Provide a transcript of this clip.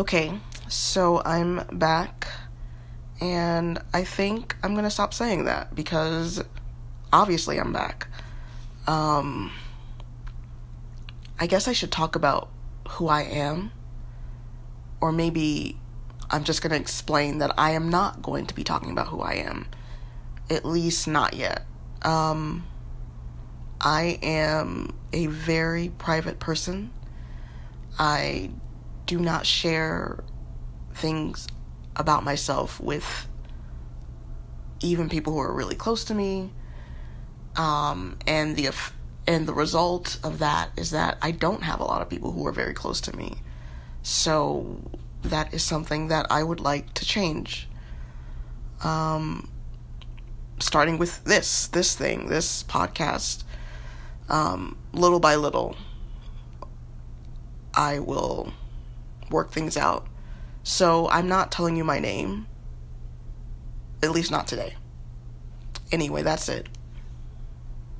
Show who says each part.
Speaker 1: Okay, so I'm back, and I think I'm gonna stop saying that because obviously I'm back. Um, I guess I should talk about who I am, or maybe I'm just gonna explain that I am not going to be talking about who I am, at least not yet. Um, I am a very private person. I do not share things about myself with even people who are really close to me. Um, and the and the result of that is that I don't have a lot of people who are very close to me. So that is something that I would like to change. Um, starting with this, this thing, this podcast, um, little by little, I will work things out. So I'm not telling you my name. At least not today. Anyway, that's it.